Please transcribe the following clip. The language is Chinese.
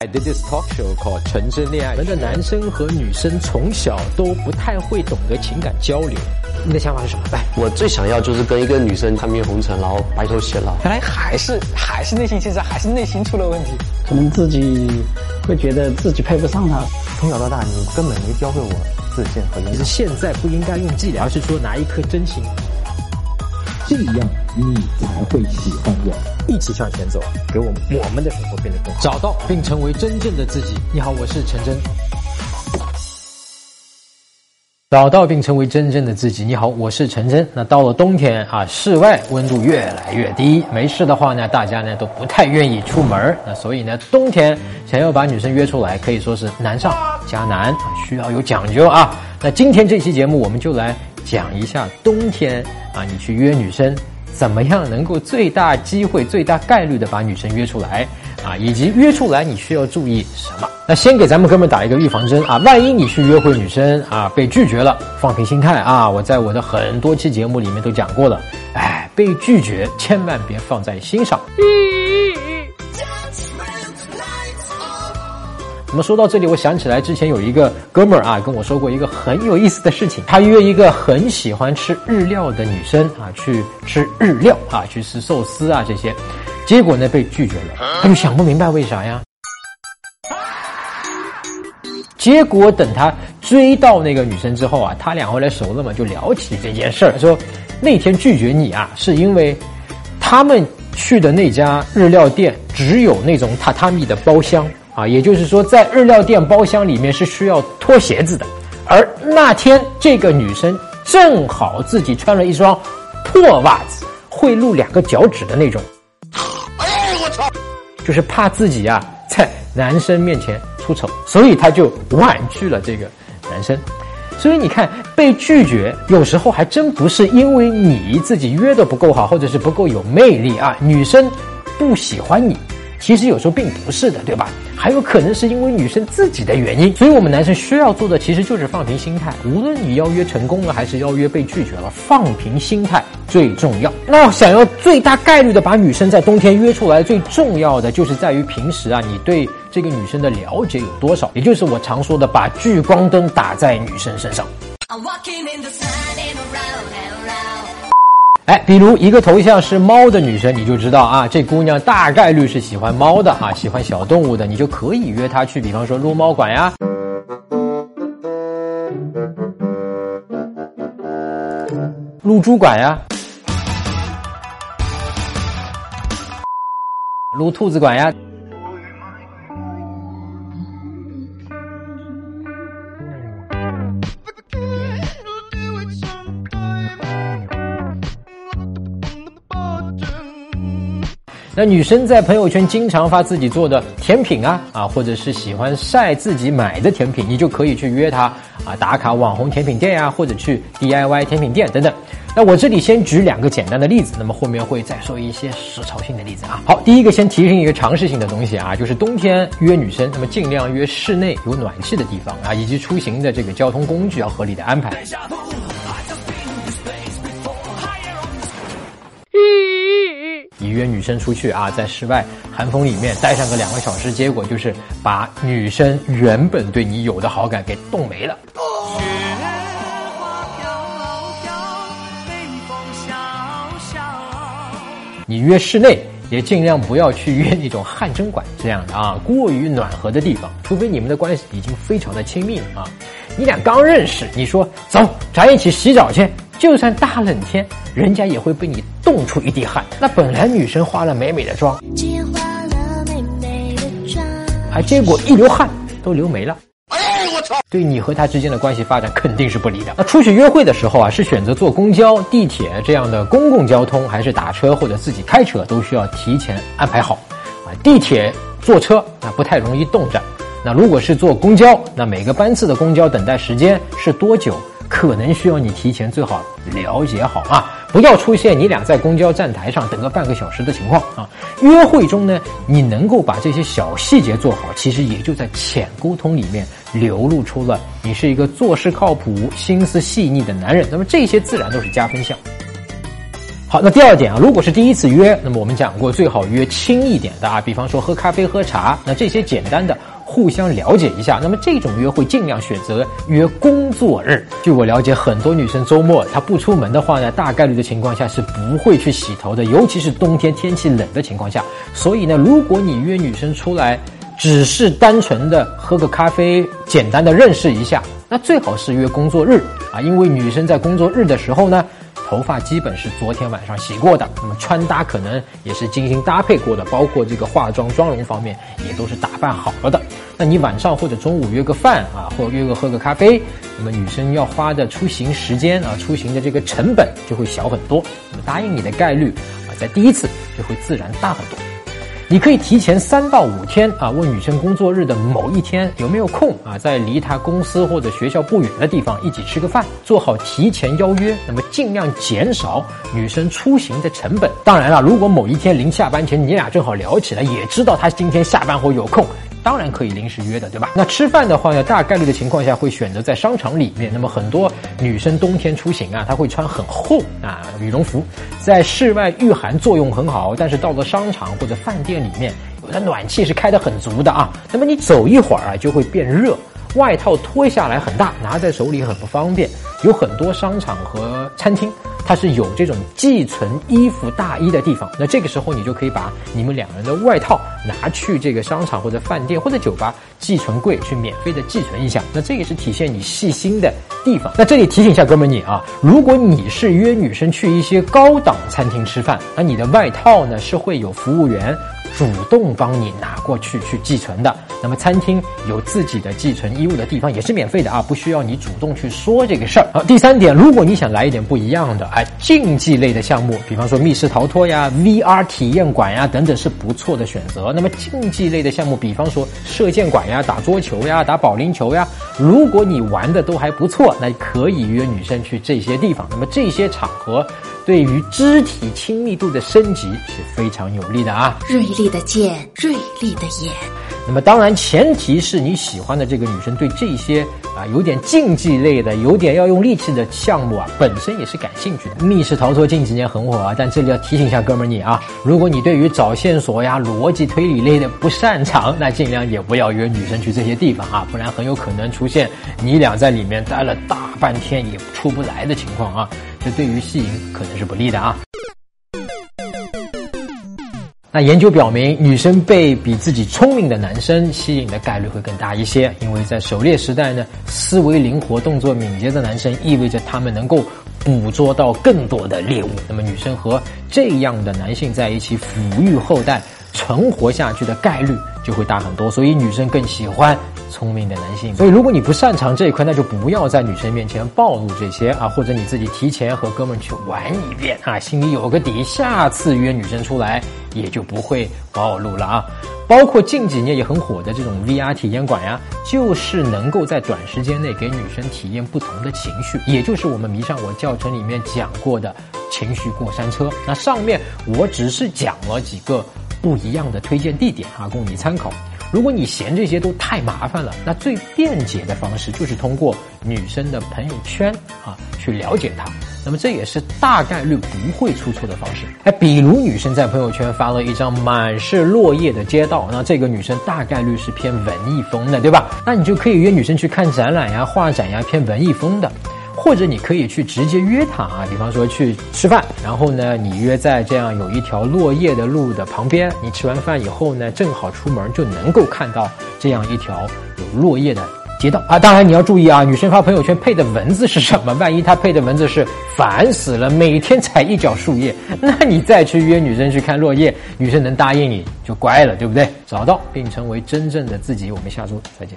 I did this talk show called《纯真恋爱》。我们的男生和女生从小都不太会懂得情感交流，你的想法是什么？来，我最想要就是跟一个女生看遍红尘，然后白头偕老。原来还是还是内心其实还是内心出了问题，可能自己会觉得自己配不上她。从小到大，你根本没教会我自信和勇敢。是现在不应该用伎俩，而是说拿一颗真心。这样你才会喜欢我。一起向前走，给我们我们的生活变得更好，找到并成为真正的自己。你好，我是陈真。找到并成为真正的自己。你好，我是陈真。那到了冬天啊，室外温度越来越低，没事的话呢，大家呢都不太愿意出门。那所以呢，冬天想要把女生约出来，可以说是难上加难，需要有讲究啊。那今天这期节目，我们就来。讲一下冬天啊，你去约女生，怎么样能够最大机会、最大概率的把女生约出来啊？以及约出来你需要注意什么？那先给咱们哥们打一个预防针啊，万一你去约会女生啊被拒绝了，放平心态啊！我在我的很多期节目里面都讲过了，哎，被拒绝千万别放在心上。那么说到这里，我想起来之前有一个哥们儿啊跟我说过一个很有意思的事情。他约一个很喜欢吃日料的女生啊去吃日料啊去吃寿司啊这些，结果呢被拒绝了。他就想不明白为啥呀？结果等他追到那个女生之后啊，他俩后来熟了嘛，就聊起这件事儿，说那天拒绝你啊是因为他们去的那家日料店只有那种榻榻米的包厢。啊，也就是说，在日料店包厢里面是需要脱鞋子的，而那天这个女生正好自己穿了一双破袜子，会露两个脚趾的那种。哎我操！就是怕自己啊在男生面前出丑，所以她就婉拒了这个男生。所以你看，被拒绝有时候还真不是因为你自己约的不够好，或者是不够有魅力啊，女生不喜欢你。其实有时候并不是的，对吧？还有可能是因为女生自己的原因，所以我们男生需要做的其实就是放平心态。无论你邀约成功了还是邀约被拒绝了，放平心态最重要。那想要最大概率的把女生在冬天约出来，最重要的就是在于平时啊，你对这个女生的了解有多少，也就是我常说的把聚光灯打在女生身上。I'm 哎，比如一个头像是猫的女生，你就知道啊，这姑娘大概率是喜欢猫的啊，喜欢小动物的，你就可以约她去，比方说撸猫馆呀，撸猪馆呀，撸兔子馆呀。那女生在朋友圈经常发自己做的甜品啊啊，或者是喜欢晒自己买的甜品，你就可以去约她啊打卡网红甜品店呀，或者去 DIY 甜品店等等。那我这里先举两个简单的例子，那么后面会再说一些实操性的例子啊。好，第一个先提醒一个常识性的东西啊，就是冬天约女生，那么尽量约室内有暖气的地方啊，以及出行的这个交通工具要合理的安排。约女生出去啊，在室外寒风里面待上个两个小时，结果就是把女生原本对你有的好感给冻没了。你约室内也尽量不要去约那种汗蒸馆这样的啊，过于暖和的地方，除非你们的关系已经非常的亲密了啊。你俩刚认识，你说走，咱一起洗澡去。就算大冷天，人家也会被你冻出一滴汗。那本来女生化了美美的妆，还结果一流汗都流没了。哎，我操！对你和他之间的关系发展肯定是不利的。那出去约会的时候啊，是选择坐公交、地铁这样的公共交通，还是打车或者自己开车，都需要提前安排好。啊，地铁坐车啊不太容易冻着。那如果是坐公交，那每个班次的公交等待时间是多久？可能需要你提前最好了解好啊，不要出现你俩在公交站台上等个半个小时的情况啊。约会中呢，你能够把这些小细节做好，其实也就在浅沟通里面流露出了你是一个做事靠谱、心思细腻的男人。那么这些自然都是加分项。好，那第二点啊，如果是第一次约，那么我们讲过，最好约轻一点的啊，比方说喝咖啡、喝茶，那这些简单的互相了解一下。那么这种约会尽量选择约工作日。据我了解，很多女生周末她不出门的话呢，大概率的情况下是不会去洗头的，尤其是冬天天气冷的情况下。所以呢，如果你约女生出来，只是单纯的喝个咖啡，简单的认识一下，那最好是约工作日啊，因为女生在工作日的时候呢。头发基本是昨天晚上洗过的，那么穿搭可能也是精心搭配过的，包括这个化妆妆容方面也都是打扮好了的。那你晚上或者中午约个饭啊，或者约个喝个咖啡，那么女生要花的出行时间啊，出行的这个成本就会小很多，那么答应你的概率啊，在第一次就会自然大很多。你可以提前三到五天啊，问女生工作日的某一天有没有空啊，在离她公司或者学校不远的地方一起吃个饭，做好提前邀约，那么尽量减少女生出行的成本。当然了，如果某一天临下班前你俩正好聊起来，也知道她今天下班后有空。当然可以临时约的，对吧？那吃饭的话呢，大概率的情况下会选择在商场里面。那么很多女生冬天出行啊，她会穿很厚啊羽绒服，在室外御寒作用很好，但是到了商场或者饭店里面，有的暖气是开得很足的啊。那么你走一会儿啊，就会变热，外套脱下来很大，拿在手里很不方便。有很多商场和餐厅。它是有这种寄存衣服大衣的地方，那这个时候你就可以把你们两个人的外套拿去这个商场或者饭店或者酒吧寄存柜去免费的寄存一下，那这也是体现你细心的地方。那这里提醒一下哥们你啊，如果你是约女生去一些高档餐厅吃饭，那你的外套呢是会有服务员。主动帮你拿过去去寄存的，那么餐厅有自己的寄存衣物的地方也是免费的啊，不需要你主动去说这个事儿。好，第三点，如果你想来一点不一样的，哎，竞技类的项目，比方说密室逃脱呀、VR 体验馆呀等等是不错的选择。那么竞技类的项目，比方说射箭馆呀、打桌球呀、打保龄球呀，如果你玩的都还不错，那可以约女生去这些地方。那么这些场合。对于肢体亲密度的升级是非常有利的啊！锐利的剑，锐利的眼。那么当然，前提是你喜欢的这个女生对这些啊有点竞技类的、有点要用力气的项目啊，本身也是感兴趣的。密室逃脱近几年很火啊，但这里要提醒一下哥们儿你啊，如果你对于找线索呀、逻辑推理类的不擅长，那尽量也不要约女生去这些地方啊，不然很有可能出现你俩在里面待了大半天也出不来的情况啊。这对于戏瘾可能是不利的啊。那研究表明，女生被比自己聪明的男生吸引的概率会更大一些，因为在狩猎时代呢，思维灵活、动作敏捷的男生意味着他们能够捕捉到更多的猎物。那么，女生和这样的男性在一起抚育后代、存活下去的概率就会大很多，所以女生更喜欢。聪明的男性，所以如果你不擅长这一块，那就不要在女生面前暴露这些啊，或者你自己提前和哥们去玩一遍啊，心里有个底，下次约女生出来也就不会暴露了啊。包括近几年也很火的这种 VR 体验馆呀，就是能够在短时间内给女生体验不同的情绪，也就是我们迷上我教程里面讲过的情绪过山车。那上面我只是讲了几个不一样的推荐地点啊，供你参考。如果你嫌这些都太麻烦了，那最便捷的方式就是通过女生的朋友圈啊去了解她。那么这也是大概率不会出错的方式。哎，比如女生在朋友圈发了一张满是落叶的街道，那这个女生大概率是偏文艺风的，对吧？那你就可以约女生去看展览呀、画展呀，偏文艺风的。或者你可以去直接约她啊，比方说去吃饭，然后呢，你约在这样有一条落叶的路的旁边，你吃完饭以后呢，正好出门就能够看到这样一条有落叶的街道啊。当然你要注意啊，女生发朋友圈配的文字是什么？万一她配的文字是烦死了，每天踩一脚树叶，那你再去约女生去看落叶，女生能答应你就乖了，对不对？找到并成为真正的自己，我们下周再见。